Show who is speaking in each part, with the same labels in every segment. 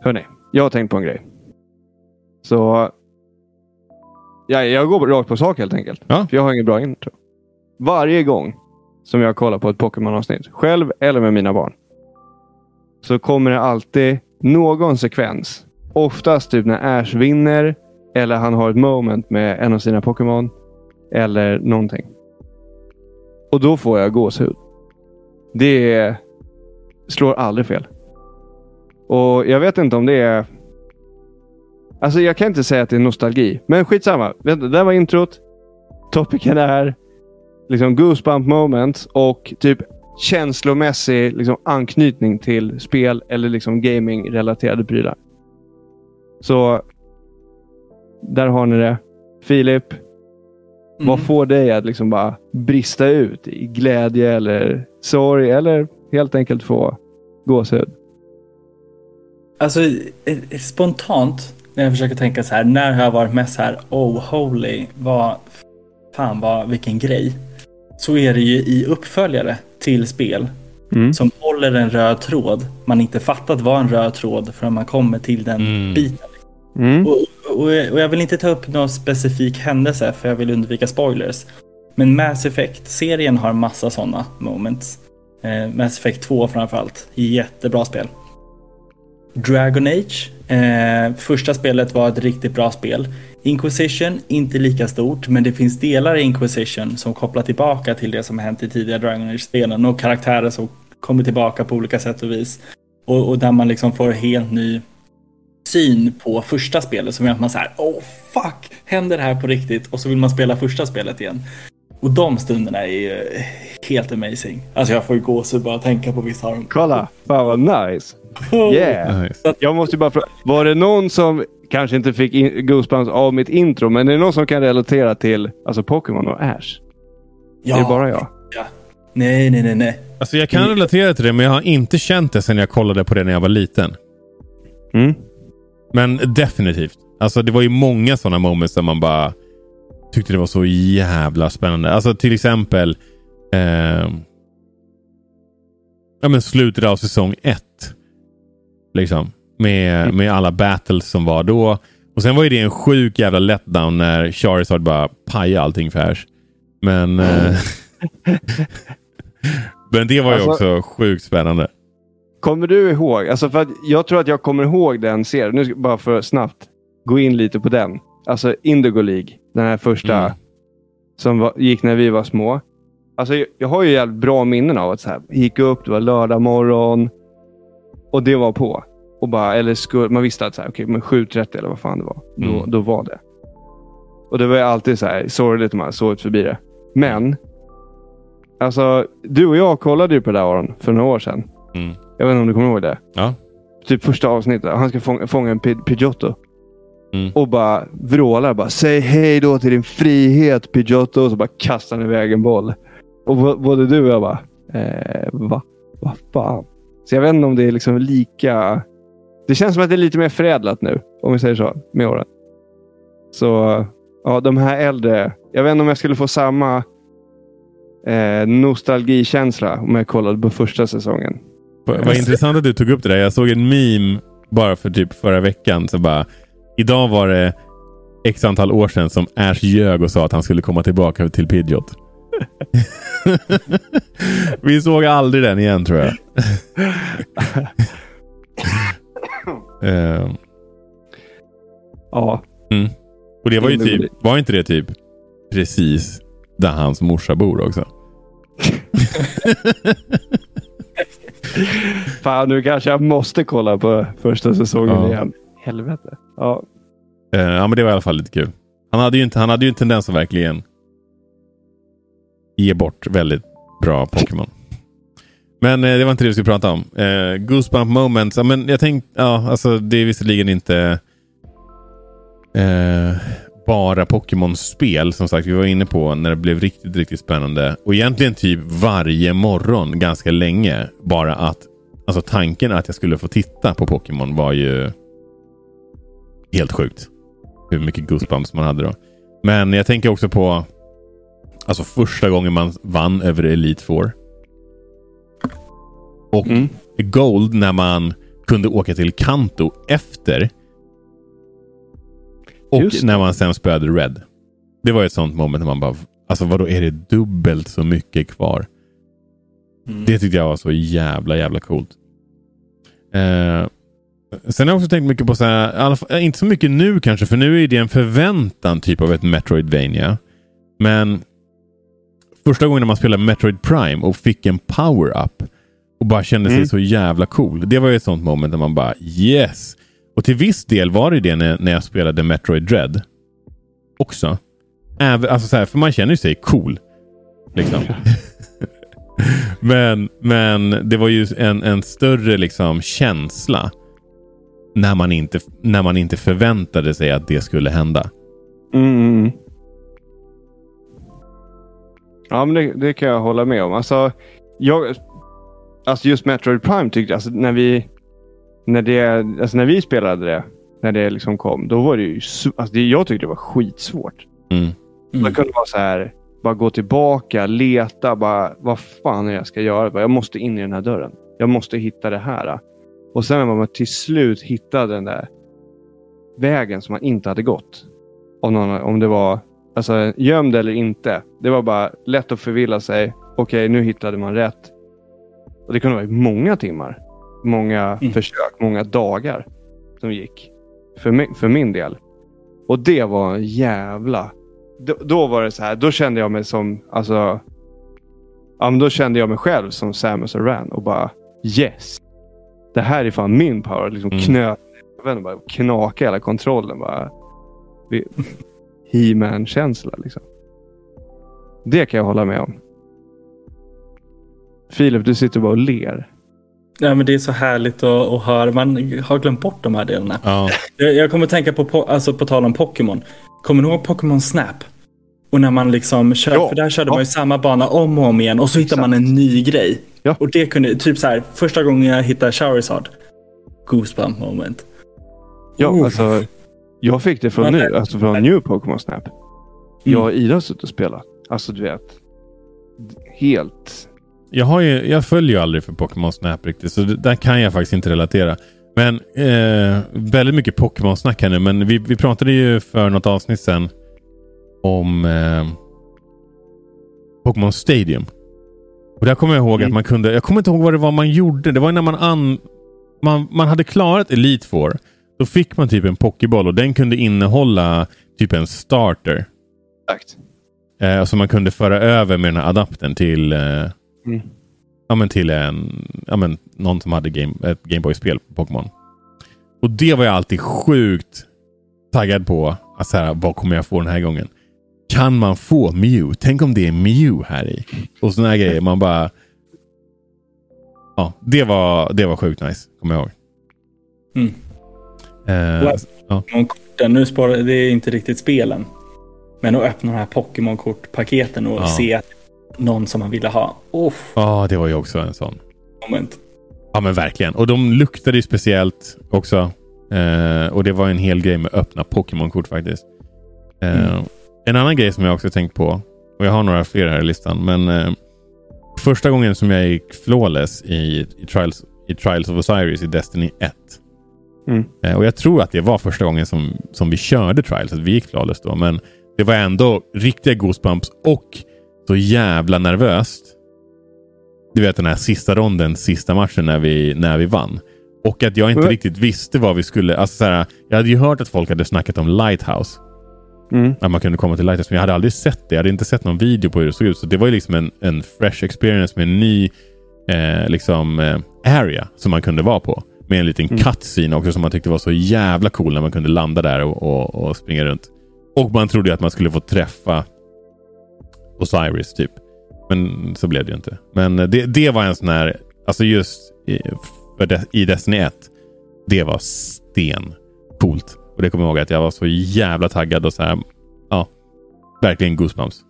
Speaker 1: Hörni, jag har tänkt på en grej. Så ja, jag går rakt på sak helt enkelt.
Speaker 2: Ja.
Speaker 1: För jag har inget bra intro. Varje gång som jag kollar på ett Pokémon-avsnitt, själv eller med mina barn, så kommer det alltid någon sekvens. Oftast typ när Ash vinner eller han har ett moment med en av sina Pokémon. Eller någonting. Och då får jag gåshud. Det slår aldrig fel. Och jag vet inte om det är... Alltså jag kan inte säga att det är nostalgi. Men skitsamma. Det där var introt. Topicen är liksom goosebump moments och typ känslomässig liksom, anknytning till spel eller liksom gaming-relaterade prylar. Så där har ni det. Filip, vad får dig att liksom bara brista ut i glädje eller sorg eller helt enkelt få gåshud?
Speaker 3: Alltså eh, eh, spontant när jag försöker tänka så här. När har jag varit mest så här oh holy vad fan vad vilken grej. Så är det ju i uppföljare till spel
Speaker 1: Mm.
Speaker 3: som håller en röd tråd. Man inte fattat vad en röd tråd förrän man kommer till den
Speaker 2: Mm.
Speaker 3: biten.
Speaker 1: Mm.
Speaker 3: Och, och, och jag vill inte ta upp någon specifik händelse för jag vill undvika spoilers. Men Mass Effect-serien har massa sådana moments. Eh, Mass Effect 2 framförallt. Jättebra spel. Dragon Age. Eh, första spelet var ett riktigt bra spel. Inquisition, inte lika stort, men det finns delar i Inquisition som kopplar tillbaka till det som hänt i tidigare Dragon Age-spelen och karaktärer som kommer tillbaka på olika sätt och vis. Och, och där man liksom får helt ny syn på första spelet som gör att man säger åh fuck, händer det här på riktigt? Och så vill man spela första spelet igen. Och de stunderna är ju helt amazing. Alltså jag får ju gåshud bara tänka på vissa av dem.
Speaker 1: Kolla! Fan vad nice! Yeah!
Speaker 2: Nice.
Speaker 1: Jag måste ju bara fråga. Var det någon som kanske inte fick in Goosebumps av mitt intro, men är det någon som kan relatera till alltså Pokémon och Ash?
Speaker 3: Ja.
Speaker 1: Är det bara jag?
Speaker 3: Ja. Nej, nej, nej, nej.
Speaker 2: Alltså jag kan relatera till det, men jag har inte känt det sedan jag kollade på det när jag var liten.
Speaker 1: Mm.
Speaker 2: Men definitivt. Alltså det var ju många sådana moments där man bara tyckte det var så jävla spännande. Alltså till exempel eh, ja, men slutet av säsong ett. Liksom. Med, med alla battles som var då. Och sen var ju det en sjuk jävla letdown när Charizard bara pajade allting för Ash. Men, eh, men det var ju
Speaker 1: Alltså-
Speaker 2: också sjukt spännande.
Speaker 1: Kommer du ihåg? Alltså för jag tror att jag kommer ihåg den serien. Nu ska bara för snabbt gå in lite på den. Alltså Indigo League. Den här första
Speaker 2: Mm.
Speaker 1: som var, gick när vi var små. Alltså jag, jag har ju jävligt bra minnen av att så här, gick upp, det var lördag morgon och det var på. Och bara, eller skulle, man visste att så här, okay, men 7.30 eller vad fan det var. Då,
Speaker 2: Mm.
Speaker 1: då var det. Och det var ju alltid så här sorgligt om man sovit förbi det. Men, alltså du och jag kollade ju på det där Aron för några år sedan.
Speaker 2: Mm.
Speaker 1: Jag vet inte om du kommer ihåg det?
Speaker 2: Ja.
Speaker 1: Typ första avsnittet. Han ska fånga, fånga en Pi- Pidgeotto.
Speaker 2: Mm.
Speaker 1: Och bara vrålar bara. Säg hej då till din frihet Pidgeotto. Och så bara kastar han iväg en boll. Och både du och jag bara. Eh, va? Vad fan? Så jag vet inte om det är liksom lika. Det känns som att det är lite mer förädlat nu. Om vi säger så. Med åren. Så ja, de här äldre. Jag vet inte om jag skulle få samma eh, nostalgikänsla om jag kollade på första säsongen.
Speaker 2: Vad vad intressant att du tog upp det där. Jag såg en meme bara för typ förra veckan. Så bara, idag var det x antal år sedan som Ash ljög och sa att han skulle komma tillbaka till Pidgeot. Vi såg aldrig den igen tror jag. Eh,
Speaker 1: Ja,
Speaker 2: och det var ju typ, var inte det typ precis där hans morsa bor också?
Speaker 1: Fan, nu kanske jag måste kolla på första säsongen
Speaker 2: Ja.
Speaker 1: igen. Helvete. Ja.
Speaker 2: Uh, ja, men det var i alla fall lite kul. Han hade ju, inte, han hade ju en tendens att verkligen ge bort väldigt bra Pokémon. Men eh, det var inte det vi skulle prata om. Eh, Goosebump moments. Ja, men jag tänkte, ja, alltså det är visserligen inte eh, bara Pokémon-spel som sagt vi var inne på när det blev riktigt, riktigt spännande. Och egentligen typ varje morgon ganska länge. Bara att alltså tanken att jag skulle få titta på Pokémon var ju helt sjukt. Hur mycket goosebumps man hade då. Men jag tänker också på alltså första gången man vann över Elite Four. Och
Speaker 1: Mm.
Speaker 2: Gold när man kunde åka till Kanto efter. Och när man sen spöade Red. Det var ett sånt moment när man bara, alltså vadå är det dubbelt så mycket kvar?
Speaker 3: Mm.
Speaker 2: Det tyckte jag var så jävla jävla coolt. Eh, sen har jag också tänkt mycket på så här, fall, inte så mycket nu kanske, för nu är det en förväntan typ av ett Metroidvania. Men första gången man spelade Metroid Prime och fick en power-up och bara kände sig
Speaker 1: Mm.
Speaker 2: så jävla cool. Det var ju ett sånt moment där man bara yes. Och till viss del var det det när, när jag spelade Metroid Dread. Också. Även, alltså så här, för man känner ju sig cool. Liksom. men, men det var ju en, en större liksom känsla. När man, inte, när man inte förväntade sig att det skulle hända.
Speaker 1: Mm. Ja, men det, det kan jag hålla med om. Alltså, jag, alltså just Metroid Prime tyckte jag, alltså när vi, när det, alltså när vi spelade det, när det liksom kom, då var det ju, alltså det, jag tyckte det var skitsvårt.
Speaker 2: Mm.
Speaker 3: Mm.
Speaker 1: Man kunde vara så här, bara gå tillbaka, leta, bara vad fan är det jag ska göra? Jag måste in i den här dörren. Jag måste hitta det här. Och sen när man till slut hittade den där vägen som man inte hade gått. Om, någon, om det var alltså, gömd eller inte. Det var bara lätt att förvilla sig. Okej, nu hittade man rätt. Och Det kunde vara många timmar. Många
Speaker 3: Mm.
Speaker 1: försök, många dagar som gick. För, mi- för min del. Och det var en jävla... Då, då var det så här, då kände jag mig som, alltså... Ja, då kände jag mig själv som Samus Aran och bara yes. Det här är fan min power. Liksom
Speaker 2: Mm.
Speaker 1: knöt näven och bara knaka hela kontrollen. Bara. He-Man-känsla liksom. Det kan jag hålla med om. Filip, du sitter bara och ler.
Speaker 3: Ja, men det är så härligt att, att höra. Man har glömt bort de här delarna.
Speaker 2: Ja.
Speaker 3: Jag, jag kommer att tänka på, po- alltså på tal om Pokémon. Kommer ni ihåg Pokémon Snap? Och när man liksom kör,
Speaker 1: Ja,
Speaker 3: för där körde
Speaker 1: ja.
Speaker 3: man ju samma bana om och om igen och så hittar man en ny grej.
Speaker 1: Ja.
Speaker 3: Och det kunde, typ så här, första gången jag hittade Charizard. Goosebump moment.
Speaker 1: Ja,
Speaker 3: Oh.
Speaker 1: alltså. Jag fick det från nu, alltså från New Pokémon Snap. Jag och Ida har suttit och spelat. Alltså du vet. Helt.
Speaker 2: Jag, har ju, jag följer ju aldrig för Pokémon Snap riktigt, så det, där kan jag faktiskt inte relatera. Men eh, väldigt mycket Pokémon-snack här nu, men vi, vi pratade ju för något avsnitt sen om eh, Pokémon Stadium. Och där kommer jag ihåg
Speaker 1: Mm.
Speaker 2: att man kunde, jag kommer inte ihåg vad det var man gjorde. Det var när man, an, man, man hade klarat Elite Four. Då fick man typ en Pokéboll och den kunde innehålla typ en starter.
Speaker 1: Exakt.
Speaker 2: Eh, som man kunde föra över med den här adaptern till, eh,
Speaker 1: Mm.
Speaker 2: ja, men till en, ja, men någon som hade game, ett Gameboy-spel på Pokémon. Och det var jag alltid sjukt taggad på. Att så här, vad kommer jag få den här gången? Kan man få Mew? Tänk om det är Mew här i? Och sådana här grejer. Man bara... Ja, det var, det var sjukt nice. Kommer jag ihåg.
Speaker 3: Mm.
Speaker 2: Eh,
Speaker 3: Wow.
Speaker 2: ja.
Speaker 3: Pokémon-korten, nu spår, det är inte riktigt spelen. Men att öppna de här Pokémon-kortpaketen och
Speaker 2: Ja.
Speaker 3: se att någon som man ville ha.
Speaker 2: Ja, det var ju också en sån.
Speaker 3: moment.
Speaker 2: Ja men verkligen. Och de luktade ju speciellt också. Eh, och det var en hel grej med öppna Pokémon-kort faktiskt. Eh,
Speaker 3: Mm.
Speaker 2: En annan grej som jag också tänkt på. Och jag har några fler här i listan. Men eh, första gången som jag gick flawless i, i, Trials, i Trials of Osiris i Destiny 1.
Speaker 1: Mm.
Speaker 2: Eh, och jag tror att det var första gången som, som vi körde Trials. Att vi gick flawless då. Men det var ändå riktiga goosebumps och så jävla nervöst. Du vet den här sista ronden, sista matchen när vi, när vi vann. Och att jag inte
Speaker 1: Mm.
Speaker 2: riktigt visste vad vi skulle... Alltså så här, jag hade ju hört att folk hade snackat om Lighthouse.
Speaker 1: Mm.
Speaker 2: Att man kunde komma till Lighthouse. Men jag hade aldrig sett det. Jag hade inte sett någon video på hur det såg ut. Så det var ju liksom en, en fresh experience med en ny eh, liksom, eh, area som man kunde vara på. Med en liten
Speaker 1: Mm.
Speaker 2: cutscene också som man tyckte var så jävla cool när man kunde landa där och, och, och springa runt. Och man trodde ju att man skulle få träffa Osiris typ. Men så blev det ju inte. Men eh, det, det var en sån här, alltså just i, för de, i Destiny 1. Det var sten coolt. Och det kommer jag ihåg att jag var så jävla taggad och så här. Ja, verkligen goosebumps.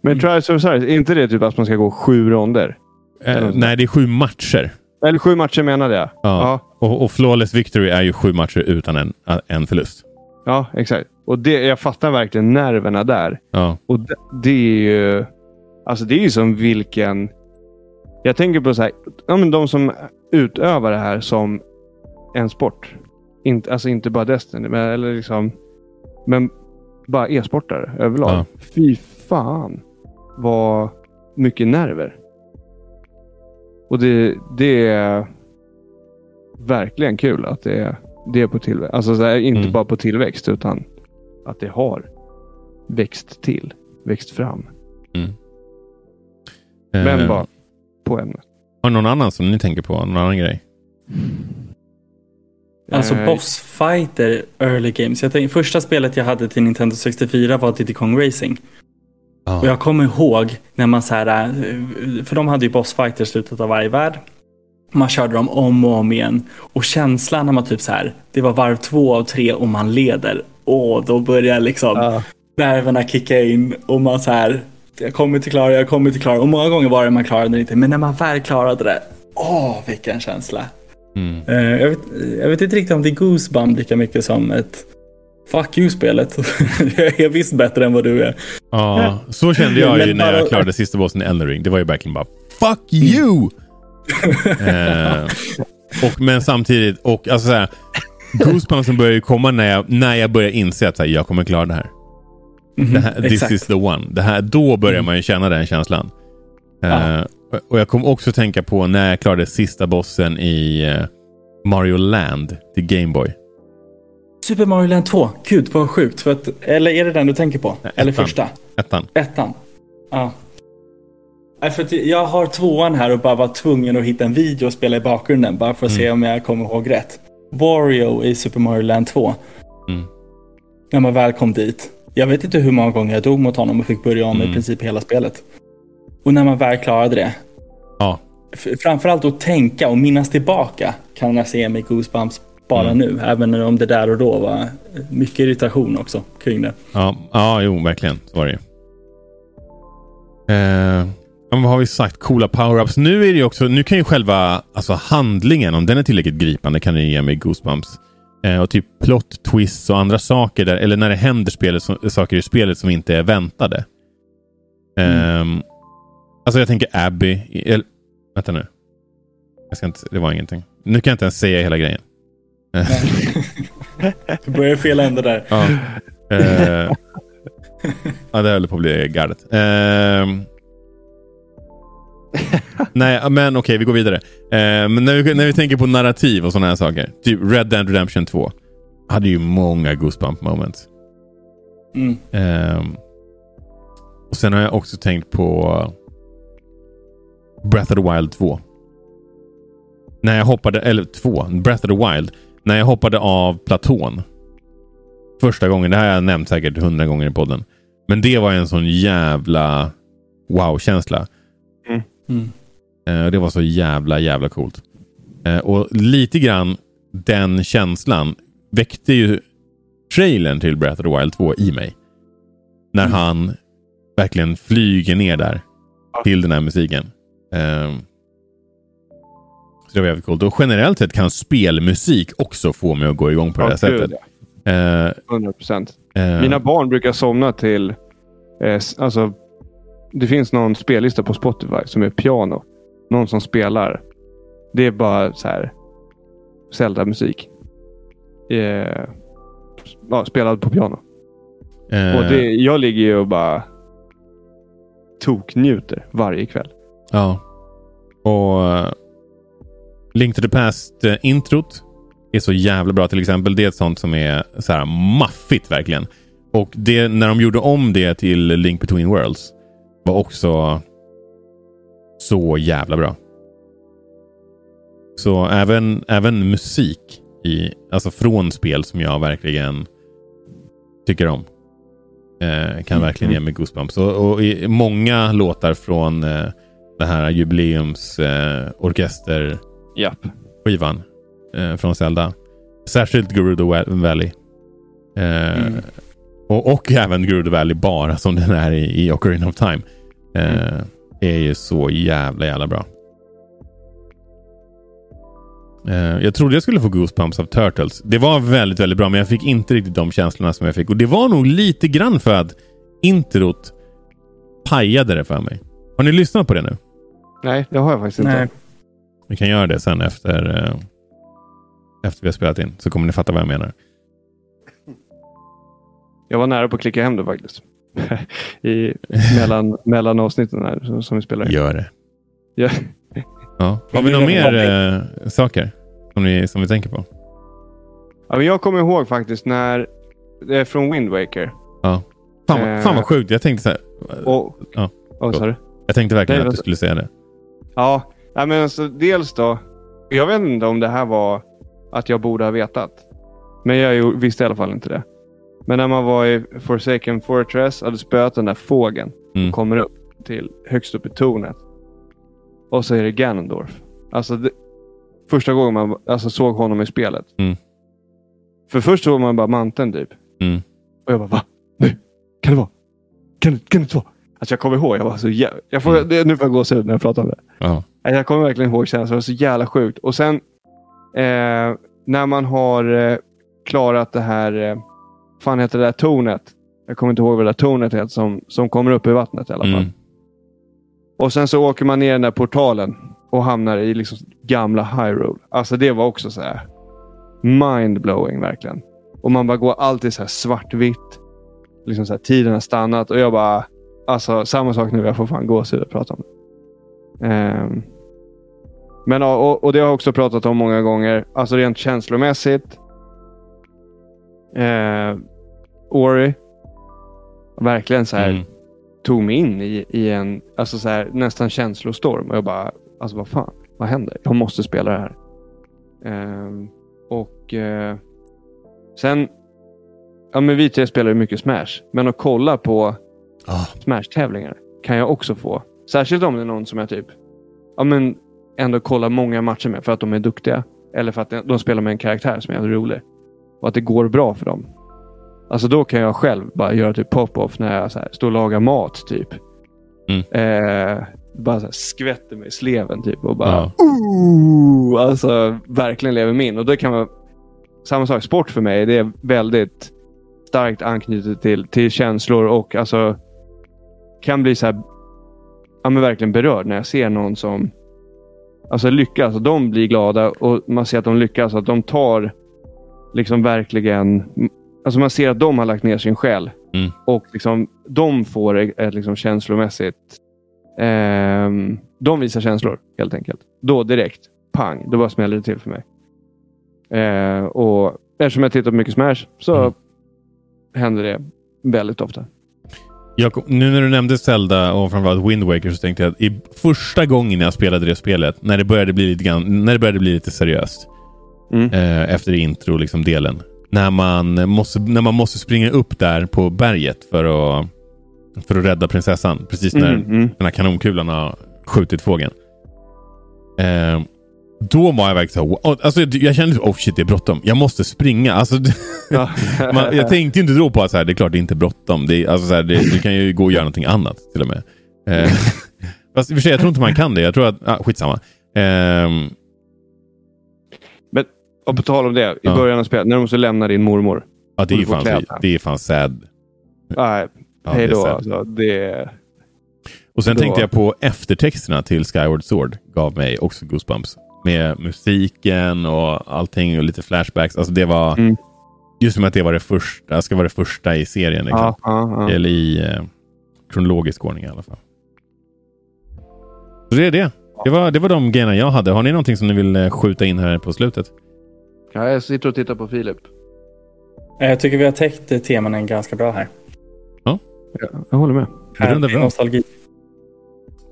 Speaker 1: Men Trials of Osiris, är inte det typ att man ska gå sju ronder?
Speaker 2: Eh,
Speaker 1: Mm.
Speaker 2: nej, det är sju matcher.
Speaker 1: Eller sju matcher menade jag.
Speaker 2: Ja. Och, och Flawless Victory är ju sju matcher utan en, en förlust.
Speaker 1: ja exakt. Och det, jag fattar verkligen nerverna där.
Speaker 2: Ja,
Speaker 1: Och det, det är ju... Alltså det är ju som vilken... Jag tänker på så här, ja, men de som utövar det här som en sport. Inte, alltså inte bara Destiny, men, eller liksom, men bara e-sportare överlag.
Speaker 2: Ja.
Speaker 1: Fy fan vad mycket nerver. Och det, det är verkligen kul att det är, det är på tillväxt. Alltså så här, inte
Speaker 2: Mm.
Speaker 1: bara på tillväxt utan att det har växt till, växt fram. Men
Speaker 2: Eh,
Speaker 1: bara på ämnet.
Speaker 2: Har någon annan som ni tänker på? Någon annan grej?
Speaker 3: Alltså
Speaker 1: Eh,
Speaker 3: bossfighter early games. Jag tänkte, första spelet jag hade till Nintendo 64 var Diddy Kong Racing.
Speaker 2: Ja.
Speaker 3: Och jag kommer ihåg när man så här, eh, för de hade ju bossfighter i slutet av varje värld. Man körde dem om och om igen. Och känslan när man typ så här, det var varv två av tre och man leder. Åh, då börjar liksom
Speaker 1: Ja.
Speaker 3: nerverna kicka in och man så här, jag kommer inte klara, jag kommer inte klara. Och många gånger var det man klarade det inte. Men när man väl klarade det, åh vilken känsla.
Speaker 2: Mm.
Speaker 3: Eh, jag, vet, jag vet inte riktigt om det är Goosebump lika mycket som ett Fuck you-spelet. jag är visst bättre än vad du är.
Speaker 2: Ja, så kände jag ju när jag klarade sista bossen i Elden Ring. Det var ju verkligen bara Fuck you! eh, och, men samtidigt, och alltså såhär, Goosebumpsen börjar ju komma när jag, när jag börjar inse att så här, jag kommer klara det här. Det här this
Speaker 3: Exakt.
Speaker 2: is the one. Det här, då börjar man ju känna den känslan. Eh,
Speaker 3: Ja.
Speaker 2: och jag kom också tänka på när jag klarade sista bossen i eh, Mario Land till Game Boy.
Speaker 3: Super Mario Land 2. Gud vad sjukt. För att, eller är det den du tänker på?
Speaker 2: Nej,
Speaker 3: eller första?
Speaker 2: Ettan.
Speaker 3: Ettan. Ja. Nej, för att jag har tvåan här och bara var tvungen att hitta en video och spela i bakgrunden. Bara för att se om jag kommer ihåg rätt. Wario i Super Mario Land 2.
Speaker 2: Mm.
Speaker 3: När man väl kom dit. Jag vet inte hur många gånger jag dog mot honom och fick börja om
Speaker 2: Mm.
Speaker 3: i princip hela spelet. Och när man väl klarade det.
Speaker 2: Ja.
Speaker 3: Framförallt att tänka och minnas tillbaka kan jag se med Goosebumps bara
Speaker 2: Mm.
Speaker 3: nu. Även om det där och då var mycket irritation också kring det.
Speaker 2: Ja, ja jo, verkligen. Så var det ju. Eh, vad har vi sagt? Coola power-ups. Nu är det också, nu kan ju själva alltså handlingen, om den är tillräckligt gripande, kan den ge mig goosebumps. Eh, och typ plot twists och andra saker, där, eller när det händer spelet, som, saker i spelet som inte är väntade. Ehm, alltså jag tänker Abby. Eller, vänta nu. Jag ska inte, det var ingenting. Nu kan jag inte ens säga hela grejen.
Speaker 3: Du börjar i fel ände där.
Speaker 2: Ja. Eh, ja, det höll på att bli galet. Ehm. nej, men okej, vi går vidare. Eh, men när vi, när vi tänker på narrativ och sådana här saker. Typ Red Dead Redemption 2. Hade ju många goosebump moments.
Speaker 3: Mm.
Speaker 2: Ehm. och sen har jag också tänkt på Breath of the Wild 2. När jag hoppade, eller 2, Breath of the Wild. När jag hoppade av platån. Första gången, det här har jag nämnt säkert hundra gånger i podden. Men det var en sån jävla wow-känsla.
Speaker 3: Mm.
Speaker 2: Eh, det var så jävla, jävla coolt. Eh, och lite grann den känslan väckte ju trailern till Breath of the Wild 2 i mig. När
Speaker 3: Mm.
Speaker 2: han verkligen flyger ner där till den här musiken. Ehm, så det var jävligt coolt. Och generellt sett kan spelmusik också få mig att gå igång på det här
Speaker 1: Ja, gud,
Speaker 2: sättet. Eh,
Speaker 1: 100 procent.
Speaker 2: eh,
Speaker 1: Mina barn brukar somna till... Eh, alltså, det finns någon spellista på Spotify som är piano. Någon som spelar. Det är bara så här Zelda-musik. Eh, ja, spelad på piano.
Speaker 2: eh,
Speaker 1: Och det, jag ligger ju och bara toknjuter varje kväll.
Speaker 2: Ja. Och eh, Link to the Past-introt är så jävla bra till exempel. Det är ett sånt som är så här maffigt verkligen. Och det, när de gjorde om det till Link Between Worlds var också så jävla bra. Så även, även musik i, alltså från spel som jag verkligen tycker om. Eh, kan verkligen ge mig goosebumps. Och, och många låtar från eh, det här jubileumsorkesterskivan eh, eh, från Zelda. Särskilt Gerudo Valley. Eh,
Speaker 3: Mm.
Speaker 2: och, och även Gerudo Valley bara som den är i, i Ocarina of Time. Eh, är ju så jävla jävla bra. Eh, jag trodde jag skulle få Goosebumps av Turtles. Det var väldigt, väldigt bra, men jag fick inte riktigt de känslorna som jag fick. Och det var nog lite grann för att introt pajade det för mig. Har ni lyssnat på det nu?
Speaker 1: Nej, det har jag faktiskt inte.
Speaker 3: Nej.
Speaker 2: Vi kan göra det sen efter, eh, efter vi har spelat in. Så kommer ni fatta vad jag menar.
Speaker 1: Jag var nära på att klicka hem det faktiskt. I, mellan, mellan avsnitten här som, som vi spelar in.
Speaker 2: Gör det.
Speaker 1: Ja.
Speaker 2: Ja. Har vi några mer eh, saker som vi, som vi tänker på?
Speaker 1: Ja, men jag kommer ihåg faktiskt när det är från Wind Waker.
Speaker 2: Ja. Fan,
Speaker 1: Eh.
Speaker 2: fan vad sjukt. Jag tänkte så här.
Speaker 1: Och,
Speaker 2: Ja.
Speaker 1: Vad sa du?
Speaker 2: Jag tänkte verkligen
Speaker 1: Nej,
Speaker 2: att du skulle säga det.
Speaker 1: Ja, men alltså, dels då. Jag vet inte om det här var att jag borde ha vetat. Men jag visste i alla fall inte det. Men när man var i Forsaken Fortress hade spöat den där fågeln.
Speaker 2: Mm.
Speaker 1: Och kommer upp till högst upp i tornet. Och så är det Ganondorf. Alltså det, första gången man alltså, såg honom i spelet.
Speaker 2: Mm.
Speaker 1: För först såg man bara manteln typ.
Speaker 2: Mm.
Speaker 1: Och jag bara va? Nu? Kan det vara? Kan, kan det inte vara? Alltså jag kommer ihåg. Jag var så jä- jag får,
Speaker 2: Mm.
Speaker 1: det, Nu får jag gåshud när jag pratar om det.
Speaker 2: Ja.
Speaker 1: Nej, Jag kommer verkligen ihåg känslan. Det var så jävla sjukt. Och sen eh, när man har eh, klarat det här. Eh, fan heter det där tornet? Jag kommer inte ihåg vad det där tornet heter som, som kommer upp i vattnet i alla fall.
Speaker 2: Mm.
Speaker 1: Och sen så åker man ner den där portalen och hamnar i liksom gamla Hyrule. Alltså det var också så här mindblowing verkligen. Och man bara går alltid så här svartvitt. Liksom så här, tiden har stannat och jag bara... Alltså samma sak nu. Jag får fan gåshud att prata om det. Ehm. men och, och det har jag också pratat om många gånger. Alltså rent känslomässigt. Uh, Ori. Verkligen så här
Speaker 2: Mm.
Speaker 1: tog mig in i, i en alltså så här, nästan känslostorm. Och jag bara, alltså vad fan, vad händer? Jag måste spela det här. Ehm, och eh, sen, ja men vi tre spelar ju mycket Smash. Men att kolla på
Speaker 2: Ah.
Speaker 1: Smash-tävlingar kan jag också få. Särskilt om det är någon som jag typ, ja men ändå kollar många matcher med för att de är duktiga. Eller för att de spelar med en karaktär som är rolig. Och att det går bra för dem. Alltså då kan jag själv bara göra typ pop-off när jag så här, står och lagar mat typ.
Speaker 2: Mm.
Speaker 1: Eh, bara så här, skvätter mig i sleven typ och bara
Speaker 2: Ja.
Speaker 1: Ooh! Alltså verkligen lever min. Och det kan vara samma sak. Sport för mig, det är väldigt starkt anknutet till, till känslor och alltså kan bli så här ja, men verkligen berörd när jag ser någon som alltså lyckas. Och de blir glada och man ser att de lyckas. Att de tar liksom verkligen Alltså man ser att de har lagt ner sin själ.
Speaker 2: Mm.
Speaker 1: Och liksom, de får ett, liksom känslomässigt... ehm, de visar känslor helt enkelt. Då direkt, pang, då bara smäller det till för mig. Eh, och eftersom jag tittar på mycket Smash så
Speaker 2: Mm.
Speaker 1: händer det väldigt ofta.
Speaker 2: Jag, nu när du nämnde Zelda och framförallt Wind Waker så tänkte jag att i första gången jag spelade det spelet, när det började bli lite, grann, när det började bli lite seriöst,
Speaker 1: Mm.
Speaker 2: eh, efter intro liksom delen. När man, måste, när man måste springa upp där på berget för att, för att rädda prinsessan. Precis när
Speaker 1: Mm, mm.
Speaker 2: den här kanonkulan har skjutit fågeln. Eh, då var jag verkligen så här, wow. alltså, jag kände oh shit det är bråttom. Jag måste springa. Alltså,
Speaker 1: Ja.
Speaker 2: man, jag tänkte inte då på att så här, det är klart det är inte bråttom. Det, är- alltså, så här, det, du kan ju gå och göra någonting annat till och med. Eh, fast i och för sig, jag tror inte man kan det. Jag tror att, ah, skitsamma. Ehm,
Speaker 1: Men, och på tal om det, i
Speaker 2: Ja.
Speaker 1: början av spelet, när du måste lämna din mormor.
Speaker 2: ja, det är fan,
Speaker 1: kläderna.
Speaker 2: det är fan sad.
Speaker 1: Nej,
Speaker 2: Ja,
Speaker 1: hej
Speaker 2: det
Speaker 1: då.
Speaker 2: sad.
Speaker 1: Alltså, det,
Speaker 2: Och sen
Speaker 1: Då-
Speaker 2: tänkte jag på eftertexterna till Skyward Sword. Gav mig också goosebumps. Med musiken och allting och lite flashbacks. Alltså det var...
Speaker 1: Mm.
Speaker 2: Just som att det var det första, ska vara det första i serien. Liksom.
Speaker 1: ja, ja, ja.
Speaker 2: Eller i eh, kronologisk ordning i alla fall. Så det är det. Det var, det var de grejerna jag hade. Har ni någonting som ni vill eh, skjuta in här på slutet?
Speaker 1: ja, jag sitter och tittar på Filip.
Speaker 3: Eh, Jag tycker vi har täckt eh, teman ganska bra här.
Speaker 1: Ja, jag håller med.
Speaker 2: Det rundar vi av.
Speaker 3: nostalgi.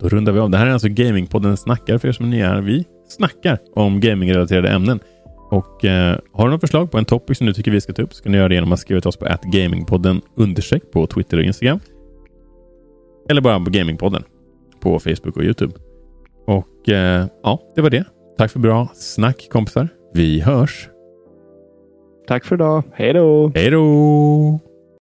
Speaker 2: Då rundar vi av. Det här är alltså Gamingpodden Snackar för er som är nya här. Vi snackar om gamingrelaterade ämnen. Och eh, Har du något förslag på en topic som du tycker vi ska ta upp så kan du göra det genom att skriva till oss på gamingpodden understreck på Twitter och Instagram. Eller bara på Gamingpodden på Facebook och Youtube. Och eh, ja, det var det. Tack för bra snack kompisar. Vi hörs.
Speaker 1: Tack för idag. Hej då!
Speaker 2: Hej då!